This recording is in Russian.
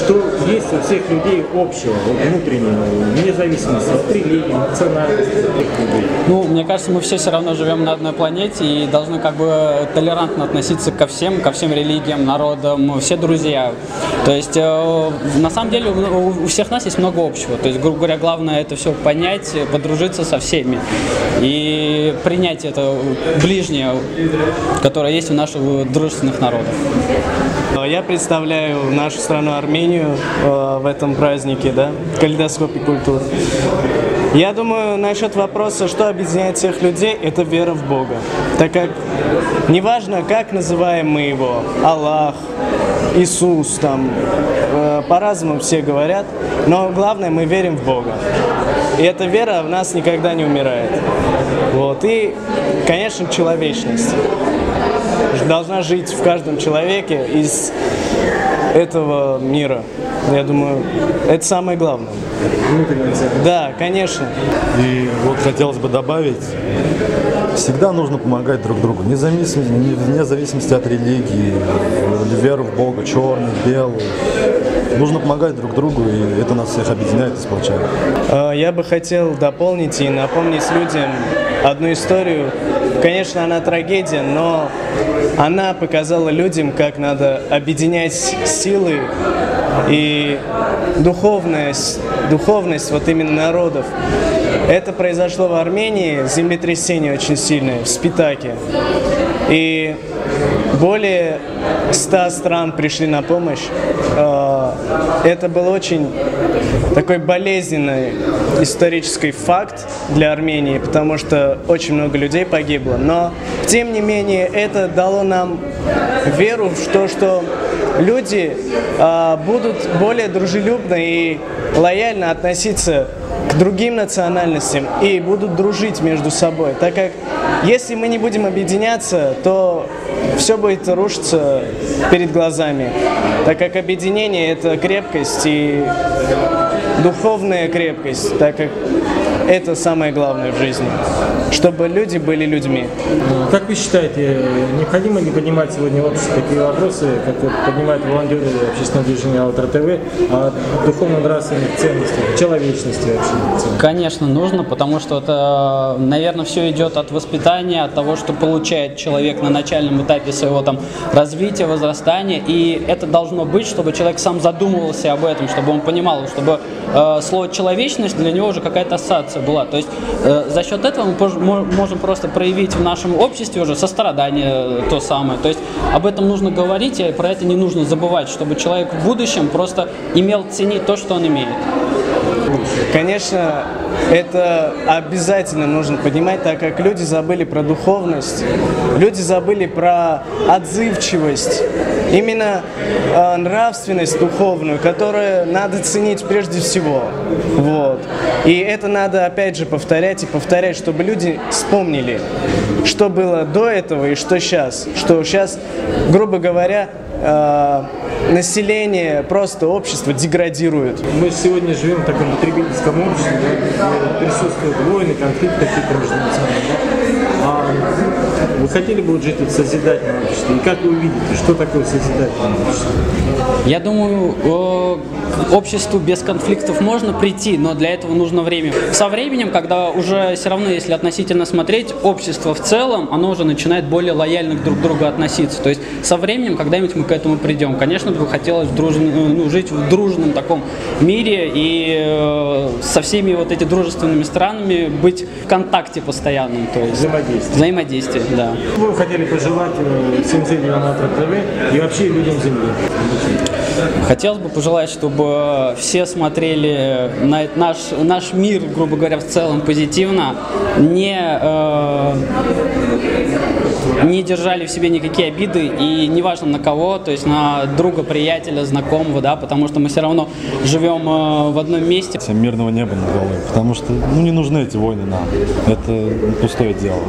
что есть у всех людей общего, внутреннего, вне зависимости от религии, национальности, людей. Ну, мне кажется, мы все все равно живем на одной планете и должны как бы толерантно относиться ко всем, ко всем религиям, народам, все друзья. То есть, э, на самом деле, у, у всех нас есть много общего. То есть, грубо говоря, главное это все понять, подружиться со всеми и принять это ближнее, которое есть у наших дружественных народов. Я представляю нашу страну Армению э, в этом празднике, да, калейдоскопе культур. Я думаю, насчет вопроса, что объединяет всех людей, это вера в Бога. Так как неважно, как называем мы его, Аллах, Иисус, там, э, по-разному все говорят, но главное, мы верим в Бога. И эта вера в нас никогда не умирает. Вот. И, конечно, человечность должна жить в каждом человеке из этого мира. Я думаю, это самое главное. Да, конечно. И вот хотелось бы добавить, всегда нужно помогать друг другу, вне зависимости, вне зависимости от религии, веры в Бога, черный, белый. Нужно помогать друг другу, и это нас всех объединяет и сплочает. Э, я бы хотел дополнить и напомнить людям одну историю. Конечно, она трагедия, но она показала людям, как надо объединять силы и духовность, духовность вот именно народов. Это произошло в Армении, землетрясение очень сильное, в Спитаке. И более ста стран пришли на помощь. Э, это был очень такой болезненный исторический факт для Армении, потому что очень много людей погибло. Но, тем не менее, это дало нам веру в то, что люди э, будут более дружелюбно и лояльно относиться к другим национальностям и будут дружить между собой, так как если мы не будем объединяться, то все будет рушиться перед глазами, так как объединение – это крепкость и духовная крепкость, так как это самое главное в жизни, чтобы люди были людьми. Как вы считаете, необходимо ли поднимать сегодня в обществе такие вопросы, как поднимают волонтеры общественного движения АЛТР ТВ, о духовно-нравственных ценностях, человечности вообще? Конечно, нужно, потому что это, наверное, все идет от воспитания, от того, что получает человек на начальном этапе своего там развития, возрастания, и это должно быть, чтобы человек сам задумывался об этом, чтобы он понимал, чтобы э, слово человечность для него уже какая-то ассоциация была. То есть э, за счет этого мы можем просто проявить в нашем обществе уже сострадание э, то самое. То есть об этом нужно говорить, и про это не нужно забывать, чтобы человек в будущем просто имел ценить то, что он имеет. Конечно, это обязательно нужно понимать, так как люди забыли про духовность, люди забыли про отзывчивость, именно э, нравственность духовную, которую надо ценить прежде всего. Вот. И это надо опять же повторять и повторять, чтобы люди вспомнили, что было до этого и что сейчас. Что сейчас, грубо говоря, э, население, просто общество деградирует. Мы сегодня живем в таком потребительском обществе, да, присутствуют войны, конфликты какие-то между национами. Да? Вы хотели бы жить в созидательном обществе? И как вы увидите, что такое созидательное общество? Я думаю, к обществу без конфликтов можно прийти, но для этого нужно время. Со временем, когда уже все равно, если относительно смотреть, общество в целом, оно уже начинает более лояльно друг к другу относиться. То есть со временем, когда-нибудь мы к этому придем. Конечно, бы хотелось дружен, ну, жить в дружном таком мире и э, со всеми вот этими дружественными странами быть в контакте постоянном. То есть взаимодействие. Взаимодействие, да. Вы хотели пожелать э, всем зрителям Атра ТВ и вообще людям Земли? Хотелось бы пожелать, чтобы все смотрели на наш, наш мир, грубо говоря, в целом позитивно, не, э, не держали в себе никакие обиды, и неважно на кого, то есть на друга, приятеля, знакомого, да, потому что мы все равно живем э, в одном месте. Всем мирного неба над головой, потому что ну, не нужны эти войны нам, это пустое дело.